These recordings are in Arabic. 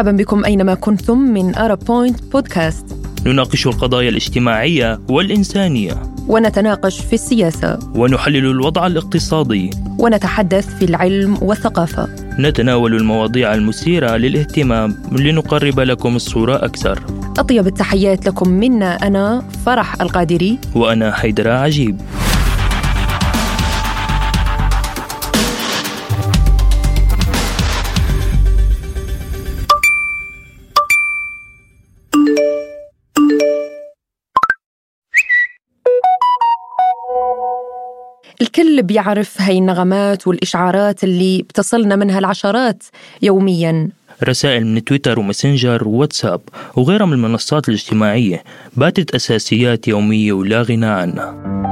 مرحبا بكم أينما كنتم من أرب بوينت بودكاست نناقش القضايا الاجتماعية والإنسانية. ونتناقش في السياسة. ونحلل الوضع الاقتصادي. ونتحدث في العلم والثقافة. نتناول المواضيع المثيرة للاهتمام لنقرب لكم الصورة أكثر. أطيب التحيات لكم منا أنا فرح القادري. وأنا حيدر عجيب. الكل بيعرف هاي النغمات والإشعارات اللي بتصلنا منها العشرات يوميا. رسائل من تويتر وماسنجر وواتساب وغيرها من المنصات الاجتماعية. باتت أساسيات يومية ولا غنى عنها.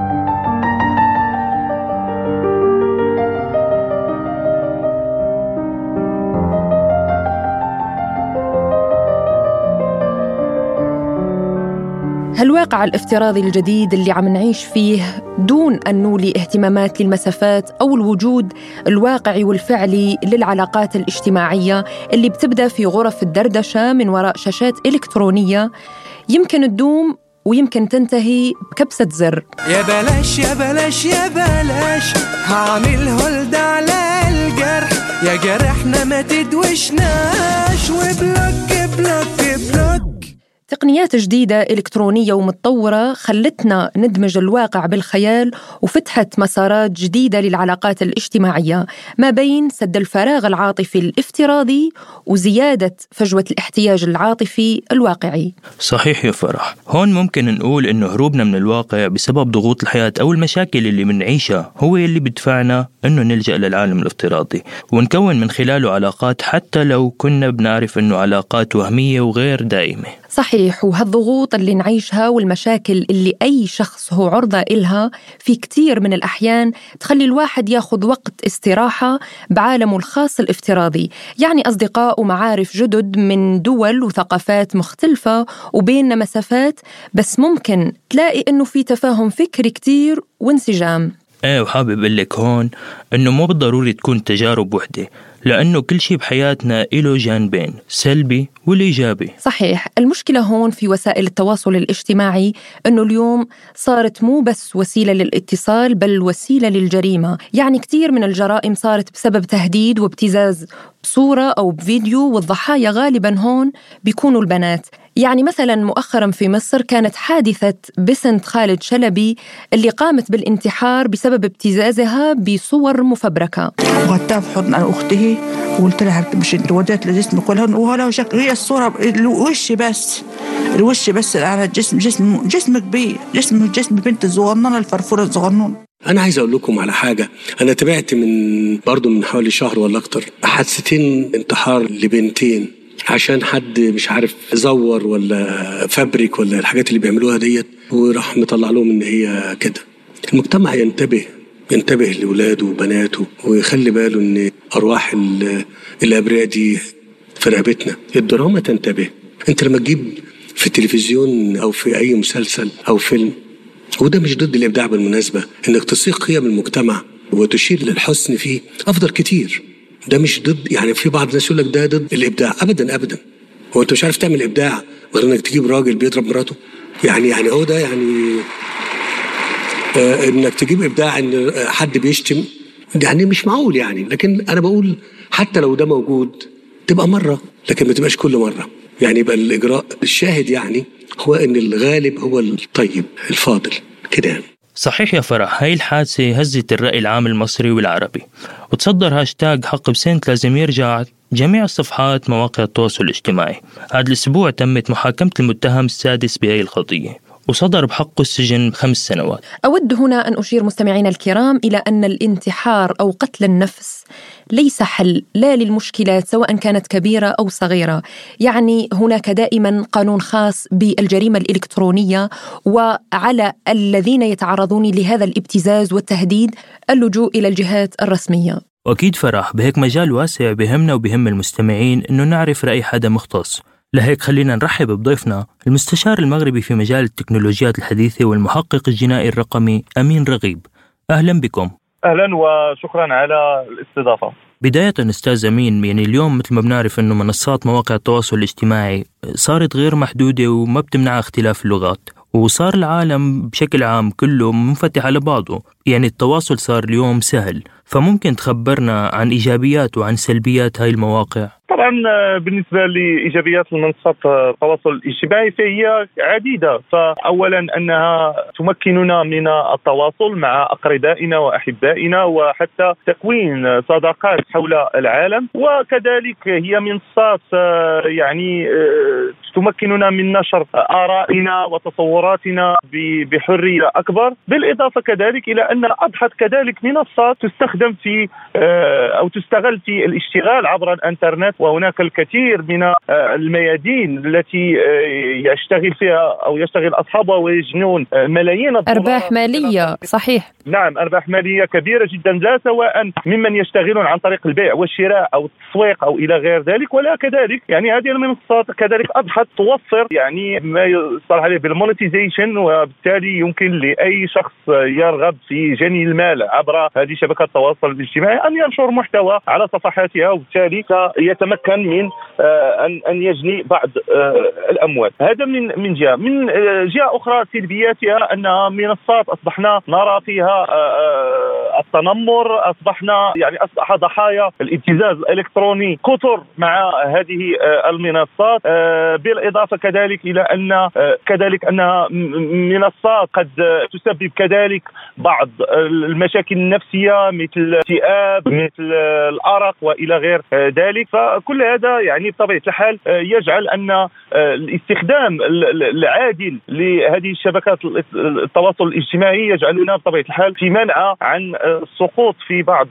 هالواقع الافتراضي الجديد اللي عم نعيش فيه دون أن نولي اهتمامات للمسافات أو الوجود الواقعي والفعلي للعلاقات الاجتماعية اللي بتبدأ في غرف الدردشة من وراء شاشات إلكترونية يمكن تدوم ويمكن تنتهي بكبسة زر. يا بلاش يا بلاش يا بلاش هعمل هولد على الجرح. يا جرحنا ما تدوشناش وبلوك block block. تقنيات جديدة إلكترونية ومتطورة خلتنا ندمج الواقع بالخيال وفتحت مسارات جديدة للعلاقات الاجتماعية ما بين سد الفراغ العاطفي الافتراضي وزيادة فجوة الاحتياج العاطفي الواقعي. صحيح يا فرح. هون ممكن نقول إنه هروبنا من الواقع بسبب ضغوط الحياة أو المشاكل اللي بنعيشها هو اللي بدفعنا إنه نلجأ للعالم الافتراضي. ونكون من خلاله علاقات حتى لو كنا بنعرف إنه علاقات وهمية وغير دائمة. صحيح وهالضغوط اللي نعيشها والمشاكل اللي أي شخص هو عرضة إلها في كتير من الأحيان تخلي الواحد ياخذ وقت استراحة بعالمه الخاص الافتراضي. يعني أصدقاء ومعارف جدد من دول وثقافات مختلفة وبيننا مسافات بس ممكن تلاقي إنه في تفاهم فكري كتير وانسجام. إيه وحابب أقول لك هون إنه مو بالضروري تكون تجارب وحدة لأنه كل شيء بحياتنا له جانبين سلبي والإيجابي. صحيح المشكلة هون في وسائل التواصل الاجتماعي أنه اليوم صارت مو بس وسيلة للاتصال بل وسيلة للجريمة. يعني كثير من الجرائم صارت بسبب تهديد وابتزاز بصورة أو بفيديو والضحايا غالبا هون بيكونوا البنات. يعني مثلا مؤخرا في مصر كانت حادثة بسنت خالد شلبي اللي قامت بالانتحار بسبب ابتزازها بصور مفبركة. وخدتها في حضن أخته وقلت لها مش أنت وديت لجسمي كلها؟ ولا شكل هي الصورة الوش بس. الوش بس على الجسم جسم جسم كبير. جسم جسم بنت الصغننة الفرفورة الصغنونة أنا عايز أقول لكم على حاجة. أنا تابعت من برضو من حوالي شهر ولا أكتر حادثتين انتحار لبنتين. عشان حد مش عارف زور ولا فبرك ولا الحاجات اللي بيعملوها ديت وراح مطلع لهم إن هي كده. المجتمع ينتبه ينتبه لاولاده وبناته ويخلي باله إن أرواح الأبرياء دي في رقبتنا الدراما تنتبه. أنت لما تجيب في التلفزيون أو في أي مسلسل أو فيلم وده مش ضد الإبداع بالمناسبة إنك تصيغ قيم المجتمع وتشير للحسن فيه أفضل كتير. ده مش ضد يعني في بعض الناس يقول لك ده ضد الإبداع. ابدا ابدا. هو أنت مش عارف تعمل إبداع غير إنك تجيب راجل بيضرب مراته. يعني يعني هو ده يعني آه إنك تجيب إبداع إن حد بيشتم. يعني مش معقول يعني. لكن أنا بقول حتى لو ده موجود تبقى مرة لكن ما تبقاش كل مرة. يعني يبقى الإجراء الشاهد يعني هو إن الغالب هو الطيب الفاضل. كده يعني. صحيح يا فرح هاي الحادثة هزت الرأي العام المصري والعربي. وتصدر هاشتاج حق بسنت لازم يرجع جميع الصفحات مواقع التواصل الاجتماعي. هذا الأسبوع تمت محاكمة المتهم السادس بهاي القضية. وصدر بحقه السجن خمس سنوات. أود هنا أن أشير مستمعينا الكرام إلى أن الانتحار أو قتل النفس ليس حل لا للمشكلات سواء كانت كبيرة أو صغيرة. يعني هناك دائما قانون خاص بالجريمة الإلكترونية وعلى الذين يتعرضون لهذا الابتزاز والتهديد اللجوء إلى الجهات الرسمية. وأكيد فرح بهيك مجال واسع بهمنا وبهم المستمعين أنه نعرف رأي حدا مختص. لهيك خلينا نرحب بضيفنا المستشار المغربي في مجال التكنولوجيات الحديثة والمحقق الجنائي الرقمي أمين رغيب. أهلا بكم. أهلا وشكرا على الاستضافة. بداية أستاذ أمين يعني اليوم مثل ما بنعرف أنه منصات مواقع التواصل الاجتماعي صارت غير محدودة وما بتمنع اختلاف اللغات وصار العالم بشكل عام كله منفتح على بعضه. يعني التواصل صار اليوم سهل فممكن تخبرنا عن إيجابيات وعن سلبيات هاي المواقع؟ طبعا آه، بالنسبة لإيجابيات المنصات آه، التواصل الاجتماعي فهي عديدة. فاولا أنها تمكننا من التواصل مع أقربائنا وأحبائنا وحتى تكوين صداقات حول العالم. وكذلك هي منصات آه، يعني تمكننا من نشر آرائنا وتصوراتنا بحرية أكبر. بالإضافة كذلك إلى أن اضحت كذلك منصات تستخدم في أو تستغل في الاشتغال عبر الإنترنت وهناك الكثير من آه، الميادين التي آه، يشتغل فيها أو يشتغل أصحابها ويجنون آه، ملايين أرباح مالية صحيح. نعم أرباح مالية كبيرة جدا لا سواء ممن يشتغلون عن طريق البيع والشراء أو التسويق أو إلى غير ذلك ولا كذلك يعني هذه المنصات كذلك أضحت توفر يعني ما يصطلح عليه بالمونتيزيشن وبالتالي يمكن لأي شخص يرغب في جني المال عبر هذه شبكات التواصل الاجتماعي أن ينشر محتوى على صفحاتها وبالتالي سيتم يتمكن من آه، أن أن يجني بعض آه، الاموال هذا من من جهة. من آه، جهة أخرى سلبياتها أنها منصات أصبحنا نرى فيها التنمر أصبحنا يعني أصبح ضحايا الابتزاز الإلكتروني كثر مع هذه المنصات. بالإضافة كذلك إلى أن كذلك انها منصات قد تسبب كذلك بعض المشاكل النفسية مثل الاكتئاب مثل الأرق وإلى غير ذلك. فكل هذا يعني بطبيعة الحال يجعل أن الاستخدام العادل لهذه الشبكات التواصل الاجتماعي يجعلنا بطبيعة الحال في منع عن السقوط في بعض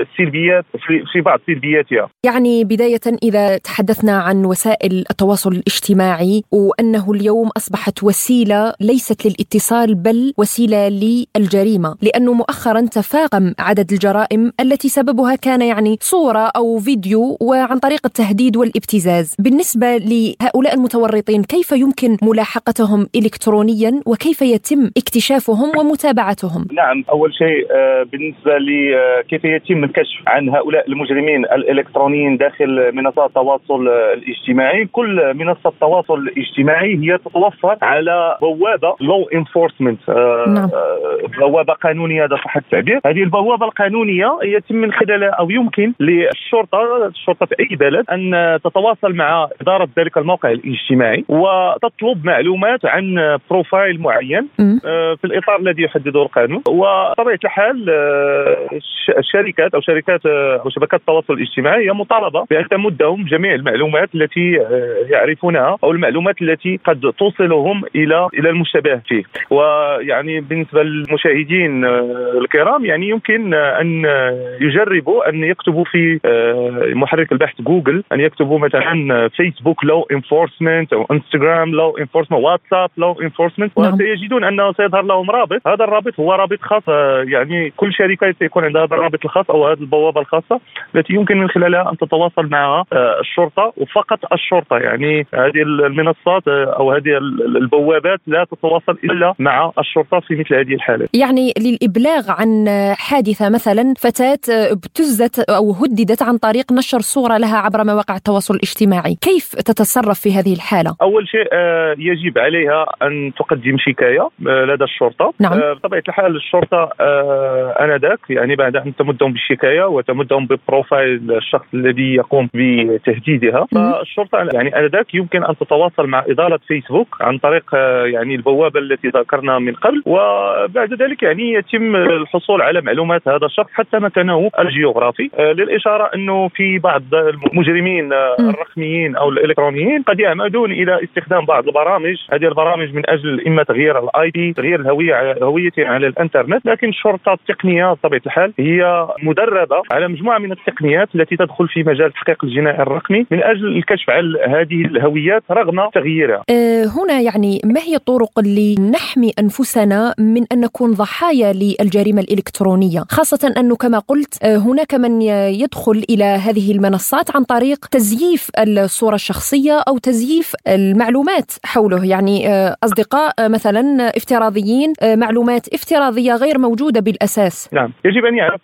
السلبيات في بعض سلبياتها. يعني بداية إذا تحدثنا عن وسائل التواصل الاجتماعي وأنه اليوم أصبحت وسيلة ليست للاتصال بل وسيلة للجريمة، لأنه مؤخرا تفاقم عدد الجرائم التي سببها كان يعني صورة أو فيديو وعن طريق التهديد والابتزاز. بالنسبة لهؤلاء المتورطين كيف يمكن ملاحقتهم إلكترونيا؟ وكيف يتم اكتشافهم ومتابعتهم؟ نعم أول شيء آه، بالنسبة لكيف آه، يتم الكشف عن هؤلاء المجرمين الإلكترونيين داخل منصات التواصل الاجتماعي. كل منصة التواصل الاجتماعي هي تتوفر على بوابة law enforcement آه،. بوابة قانونية هذا صح التعبير. هذه البوابة القانونية يتم من خلالها أو يمكن للشرطة الشرطة في أي بلد أن تتواصل مع إدارة ذلك الموقع الاجتماعي وتطلب معلومات عن profile معين آه، في الإطار الذي يحدده القانون. وطبيعه الحال آه، الشركات أو شركات آه، أو شبكات التواصل الاجتماعي هي مطالبة بأن تمدهم جميع المعلومات التي يعرفونها أو المعلومات التي قد توصلهم إلى إلى المشتبه فيه. ويعني بالنسبة للمشاهدين الكرام يعني يمكن أن يجربوا أن يكتبوا في محرك البحث جوجل أن يكتبوا مثلا فيسبوك law enforcement أو انستغرام law enforcement واتساب law enforcement وسيجدون أنه سيظهر لهم رابط. هذا الرابط هو رابط خاص يعني كل شركة سيكون عندها هذا الرابط الخاص أو هذه البوابة الخاصة التي يمكن من خلالها أن تتواصل مع آه، الشرطة وفقط الشرطة. يعني هذه المنصات آه، أو هذه البوابات لا تتواصل إلا مع الشرطة في مثل هذه الحالات يعني للإبلاغ عن حادثة مثلا فتاة ابتزت أو هددت عن طريق نشر صورة لها عبر مواقع التواصل الاجتماعي. كيف تتصرف في هذه الحالة؟ أول شيء آه، يجب عليها أن تقدم شكاية آه، لدى الشرطة. نعم. آه، بطبيعة الحال الشرطة آنذاك يعني بعد أن تمدهم بالشكاية وتمدهم ب profile الشخص الذي يقوم بتهديدها. فالشرطة يعني آنذاك يمكن أن تتواصل مع إدارة فيسبوك عن طريق يعني البوابة التي ذكرنا من قبل. وبعد ذلك يعني يتم الحصول على معلومات هذا الشخص حتى مكانه الجيوغرافي. للإشارة أنه في بعض المجرمين الرقميين أو الإلكترونيين قد يعمدون إلى استخدام بعض البرامج. هذه البرامج من أجل إما تغيير ال IP تغيير الهوية هويتهم على الإنترنت لكن الشرطه التقنيه بطبيعة الحال هي مدربة على مجموعة من التقنيات التي تدخل في مجال التحقيق الجنائي الرقمي. من أجل الكشف عن هذه الهويات رغم تغييرها. أه هنا يعني ما هي الطرق اللي نحمي أنفسنا من أن نكون ضحايا للجريمة الإلكترونية، خاصة أنه كما قلت أه هناك من يدخل إلى هذه المنصات عن طريق تزييف الصورة الشخصية أو تزييف المعلومات حوله. يعني آه، أصدقاء آه، مثلا افتراضيين آه، معلومات افتراضية غير موجودة بالأساس. الأساس نعم. يجب أن يعرف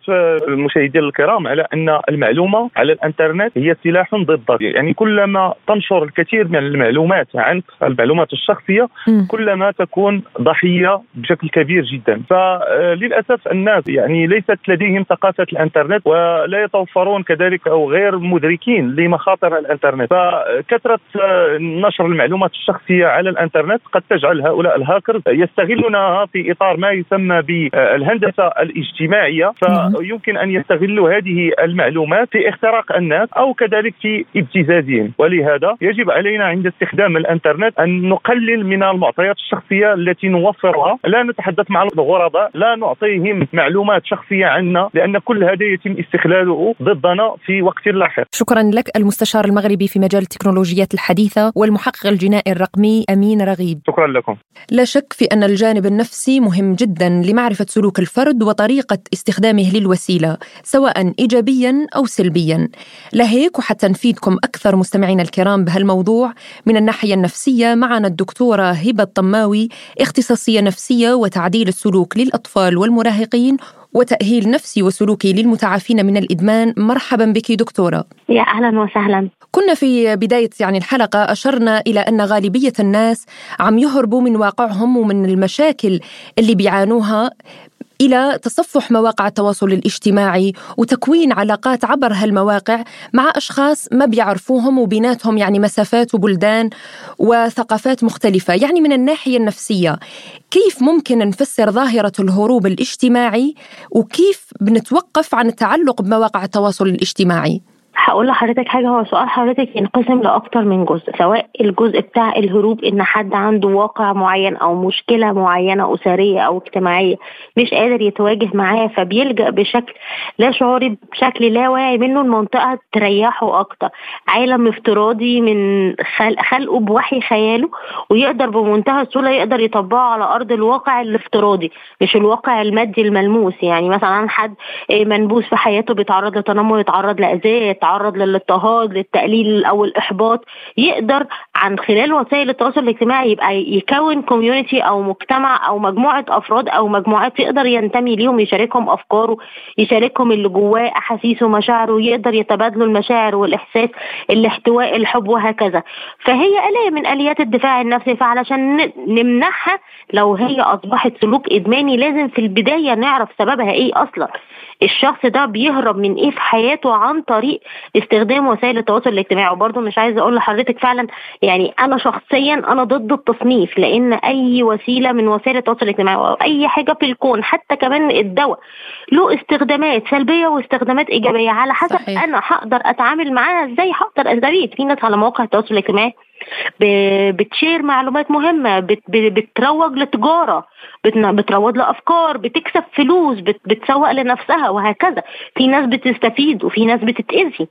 المشاهدين الكرام على أن المعلومة على الإنترنت هي سلاح ضد يعني كلما تنشر الكثير من المعلومات عنك المعلومات الشخصية م. كلما تكون ضحية بشكل كبير جدا. فللأسف الناس يعني ليست لديهم ثقافة الإنترنت ولا يتوفرون كذلك أو غير مدركين لمخاطر الإنترنت. فكثرة نشر المعلومات الشخصية على الإنترنت قد تجعل هؤلاء الهاكرز يستغلونها في إطار ما يسمى بالهندسة الاجتماعية. نعم. فيمكن أن يستغلوا هذه المعلومات في اختراق الناس أو كذلك في ابتزازهم. ولهذا يجب علينا عند استخدام الإنترنت أن نقلل من المعطيات الشخصية التي نوفرها. لا نتحدث مع الغرباء لا نعطيهم معلومات شخصية عنا لأن كل هذا يتم استغلاله ضدنا في وقت لاحق. شكرا لك المستشار المغربي في مجال التكنولوجيات الحديثة والمحقق الجنائي الرقمي أمين رغيب. شكرا لكم. لا شك في أن الجانب النفسي مهم جدا لمعرفة سلوك الفرد وطريقة استخدامه للوسيلة سواء إيجابيا أو سلبيا. لهيك وحتى نفيدكم أكثر مستمعينا الكرام بهالموضوع من الناحية النفسية معنا الدكتورة هبة الطماوي اختصاصية نفسية وتعديل السلوك للأطفال والمراهقين وتأهيل نفسي وسلوكي للمتعافين من الإدمان. مرحبا بك دكتورة. يا أهلا وسهلا. كنا في بداية يعني الحلقة أشرنا إلى أن غالبية الناس عم يهربوا من واقعهم ومن المشاكل اللي بيعانوها إلى تصفح مواقع التواصل الاجتماعي وتكوين علاقات عبر هالمواقع مع أشخاص ما بيعرفوهم وبيناتهم يعني مسافات وبلدان وثقافات مختلفة، يعني من الناحية النفسية كيف ممكن نفسر ظاهرة الهروب الاجتماعي وكيف بنتوقف عن التعلق بمواقع التواصل الاجتماعي؟ هقول لحضرتك حاجة هو سؤال حضرتك ينقسم لأكتر من جزء سواء الجزء بتاع الهروب إن حد عنده واقع معين أو مشكلة معينة أسرية أو اجتماعية مش قادر يتواجه معاه فبيلجأ بشكل لا شعوري بشكل لا واعي منه المنطقة تريحه أكتر. عالم افتراضي من خلقه بوحي خياله ويقدر بمنتهى السهولة يقدر يطبقه على أرض الواقع الافتراضي مش الواقع المادي الملموس. يعني مثلا حد منبوس في حياته بيتعرض لتنمر يتعرض لأذية يتعرض للاضطهاد للتقليل أو الإحباط يقدر عن خلال وسائل التواصل الاجتماعي يبقى يكون كوميونتي أو مجتمع أو مجموعة أفراد أو مجموعات يقدر ينتمي ليهم يشاركهم أفكاره يشاركهم اللي جواه أحاسيسه ومشاعره يقدر يتبادلوا المشاعر والإحساس الاحتواء الحب وهكذا. فهي آلية من آليات الدفاع النفسي فعلشان نمنعها لو هي أصبحت سلوك إدماني لازم في البداية نعرف سببها إيه أصلا. الشخص ده بيهرب من إيه في حياته عن طريق استخدام وسائل التواصل الاجتماعي. وبرضه مش عايزة أقول لحضرتك فعلا يعني أنا شخصيا أنا ضد التصنيف لأن أي وسيلة من وسائل التواصل الاجتماعي أو أي حاجة في الكون حتى كمان الدواء له استخدامات سلبية واستخدامات إيجابية. على حسب صحيح. أنا هقدر أتعامل معاها إزاي؟ هقدر أستفيد. في ناس على مواقع التواصل الاجتماعي بتشير معلومات مهمة بتروج لتجارة بتروج لأفكار بتكسب فلوس بتسوق لنفسها وهكذا. في ناس بتستفيد وفي ناس بتتأذي.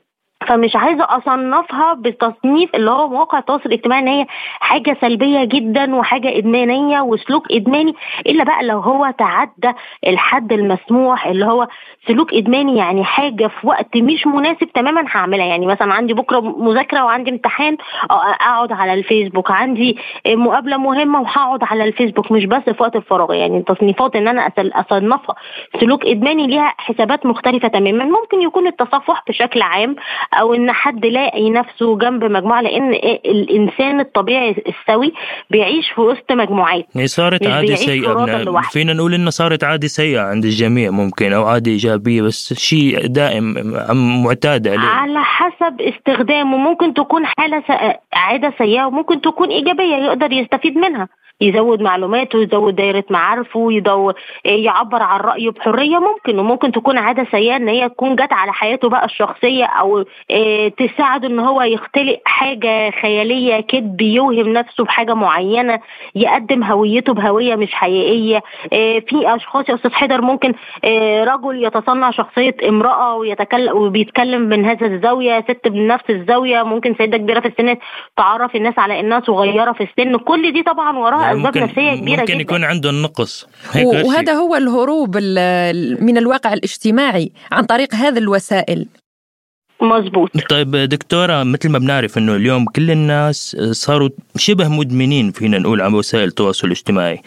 فمش عايزة أصنفها بتصنيف اللي هو مواقع التواصل الاجتماعي إن هي حاجة سلبية جدا وحاجة إدمانية وسلوك إدماني إلا بقى لو هو تعدى الحد المسموح اللي هو سلوك إدماني يعني حاجة في وقت مش مناسب تماما هعملها. يعني مثلا عندي بكرة مذاكرة وعندي امتحان أقعد على الفيسبوك. عندي مقابلة مهمة وهقعد على الفيسبوك مش بس في وقت الفراغ. يعني تصنيفات إن أنا أصنفها سلوك إدماني ليها حسابات مختلفة تماما. ممكن يكون التصفح بشكل عام أو إن حد لاقي نفسه جنب مجموعة لأن الإنسان الطبيعي السوي بيعيش في وسط مجموعات هي صارت عادة سيئة. فينا نقول انها صارت عادة سيئة عند الجميع ممكن أو عادة إيجابية بس شيء دائم معتاد عليه. على حسب استخدامه. ممكن تكون حالة عادة سيئة وممكن تكون إيجابية يقدر يستفيد منها. يزود معلوماته يزود دايرة معارفه يدور يعبر عن رأيه بحرية ممكن وممكن تكون عادة سيئة إن هي تكون جت على حياته بقى الشخصية أو تساعده إن هو يختلق حاجة خيالية كذب يوهم نفسه بحاجة معينة يقدم هويته بهوية مش حقيقية. في أشخاص يا أستاذ حيدر ممكن رجل يتصنع شخصية امرأة ويتكلم وبيتكلم من هذا الزاوية ست من نفس الزاوية ممكن سيدة كبيرة في السن تعرف الناس على إنها صغيرة في السن كل دي طبعا وراها اسباب نفسيه كبيرة ممكن جدا. يكون عنده النقص. وهذا هو الهروب من الواقع الاجتماعي عن طريق هذه الوسائل. مظبوط. طيب دكتورة مثل ما بنعرف إنه اليوم كل الناس صاروا شبه مدمنين فينا نقول على وسائل التواصل الاجتماعي.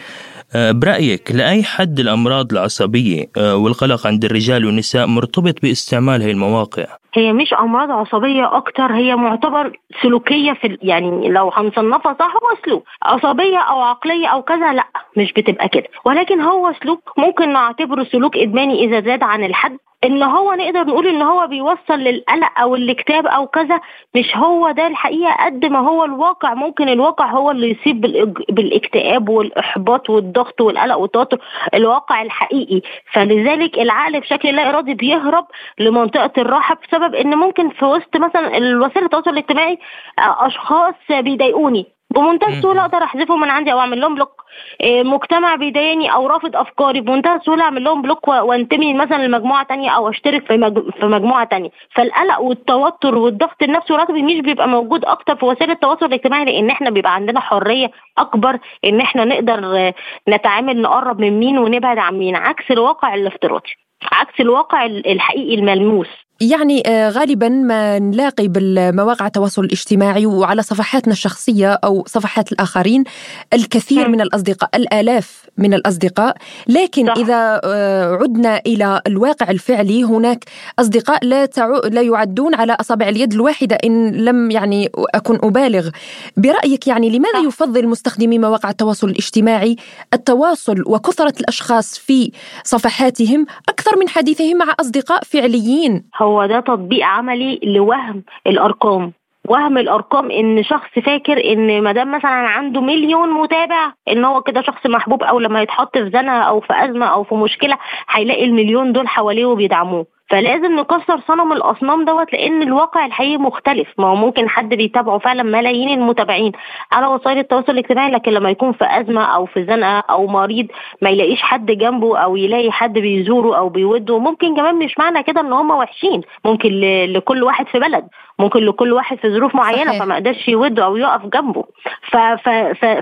آه، برأيك لأي حد الأمراض العصبية آه، والقلق عند الرجال والنساء مرتبط باستعمال هذه المواقع؟ هي مش أمراض عصبية أكتر هي معتبر سلوكية في يعني لو هنصنفها صح هو سلوك عصبية أو عقلية أو كذا لأ مش بتبقى كده. ولكن هو سلوك ممكن نعتبره سلوك إدماني إذا زاد عن الحد. إن هو نقدر نقول إن هو بيوصل للقلق أو الاكتئاب أو كذا مش هو ده الحقيقة. قد ما هو الواقع ممكن الواقع هو اللي يصيب بالاكتئاب والإحباط والضغط والقلق والتوتر الواقع الحقيقي. فلذلك العقل بشكل لا إرادي بيهرب لمنطقة الراحه بسبب إن ممكن في وسط مثلا وسائل التواصل الاجتماعي أشخاص بيضايقوني. بمنتهى السهولة أقدر أحذفهم من عندي أو أعمل لهم block آه، مجتمع بيضايقني أو رافض أفكاري. بمنتهى السهولة أعمل لهم block وأنتمي مثلا لمجموعة تانية أو أشترك في في مجموعة تانية. فالقلق والتوتر والضغط النفسي والعصبي مش بيبقى موجود أكتر في وسائل التواصل الاجتماعي لأن إحنا بيبقى عندنا حرية أكبر إن إحنا نقدر آه، نتعامل نقرب من مين ونبعد عن مين. عكس الواقع الافتراضي عكس الواقع الحقيقي الملموس. يعني آه، غالبا ما نلاقي بالمواقع التواصل الاجتماعي وعلى صفحاتنا الشخصية أو صفحات الآخرين الكثير من الأصدقاء الآلاف من الأصدقاء لكن صح. إذا آه، عدنا إلى الواقع الفعلي هناك أصدقاء لا تعو... لا يعدون على أصابع اليد الواحدة إن لم يعني أكن أبالغ برأيك يعني لماذا صح. يفضل مستخدمي مواقع التواصل الاجتماعي التواصل وكثرة الأشخاص في صفحاتهم أكثر من حديثهم مع أصدقاء فعليين هو ده تطبيق عملي لوهم الأرقام. وهم الأرقام إن شخص فاكر إن ما دام مثلا عنده مليون متابع إن هو كده شخص محبوب أو لما يتحط في زنقة أو في أزمة أو في مشكلة هيلاقي المليون دول حواليه وبيدعموه. فلازم نكسر صنم الأصنام دوت لأن الواقع الحقيقي مختلف. ما هو ممكن حد بيتابعه فعلا ملايين المتابعين. على وسائل التواصل الاجتماعي لكن لما يكون في أزمة أو في زنقة أو مريض ما يلاقيش حد جنبه أو يلاقي حد بيزوره أو بيوده ممكن كمان مش معنى كده إن هم وحشين. ممكن لكل واحد في بلد. ممكن لكل واحد في ظروف معينة صحيح. فما قدرش يوده أو يقف جنبه.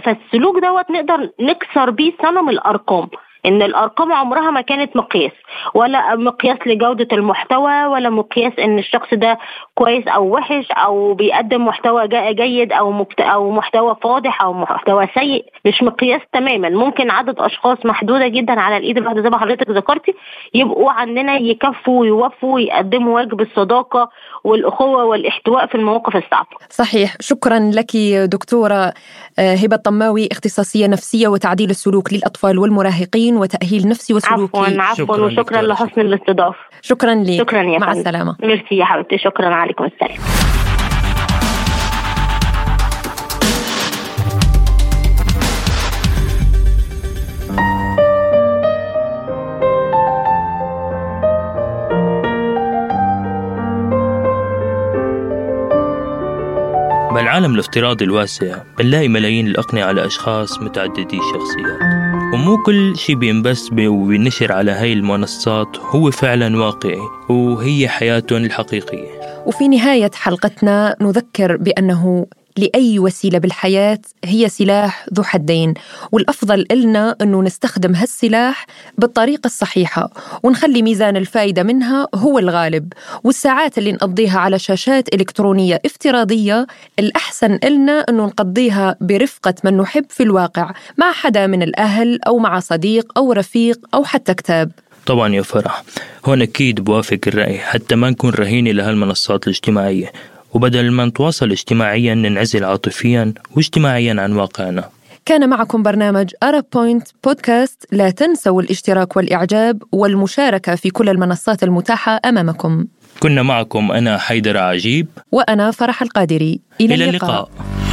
فالسلوك دوت نقدر نكسر بيه صنم الأرقام. إن الأرقام عمرها ما كانت مقياس ولا مقياس لجودة المحتوى ولا مقياس إن الشخص ده كويس أو وحش أو بيقدم محتوى جيد أو. أو محتوى فاضح أو محتوى سيء مش مقياس تماما ممكن عدد أشخاص محدودة جدا على الإيد الواحدة زي ما حضرتك ذكرتي يبقوا عندنا يكفوا ويوفوا ويقدموا واجب الصداقة والأخوة والاحتواء في المواقف الصعبة. صحيح شكرا لك دكتورة آه، هبة الطماوي اختصاصية نفسية وتعديل السلوك للأطفال والمراهقين وتأهيل نفسي وسلوكي. عفوا عفوا وشكرا لحسن الاستضافة. شكرا لك شكرا يا مع السلامة. ميرسي يا حبيبتي شكرا عليكم السلام. بالعالم الافتراضي الواسع بنلاقي ملايين الأقنعة لأشخاص متعددي الشخصيات ومو كل شي بينبث وبينشر على هاي المنصات هو فعلا واقعي وهي حياتهم الحقيقية. وفي نهاية حلقتنا نذكر بأنه لأي وسيلة بالحياة هي سلاح ذو حدين والأفضل إلنا أنه نستخدم هالسلاح بالطريقة الصحيحة ونخلي ميزان الفائدة منها هو الغالب والساعات اللي نقضيها على شاشات إلكترونية افتراضية الأحسن إلنا أنه نقضيها برفقة من نحب في الواقع مع حدا من الأهل أو مع صديق أو رفيق أو حتى كتاب. طبعا يا فرح هون أكيد بوافق الرأي حتى ما نكون رهينة لهالمنصات الاجتماعية. وبدل ما نتواصل اجتماعيا ننعزل عاطفيا واجتماعيا عن واقعنا. كان معكم برنامج أرب بوينت بودكاست لا تنسوا الاشتراك والإعجاب والمشاركة في كل المنصات المتاحة أمامكم. كنا معكم أنا حيدر عجيب. وأنا فرح القادري. إلى, إلى اللقاء, اللقاء.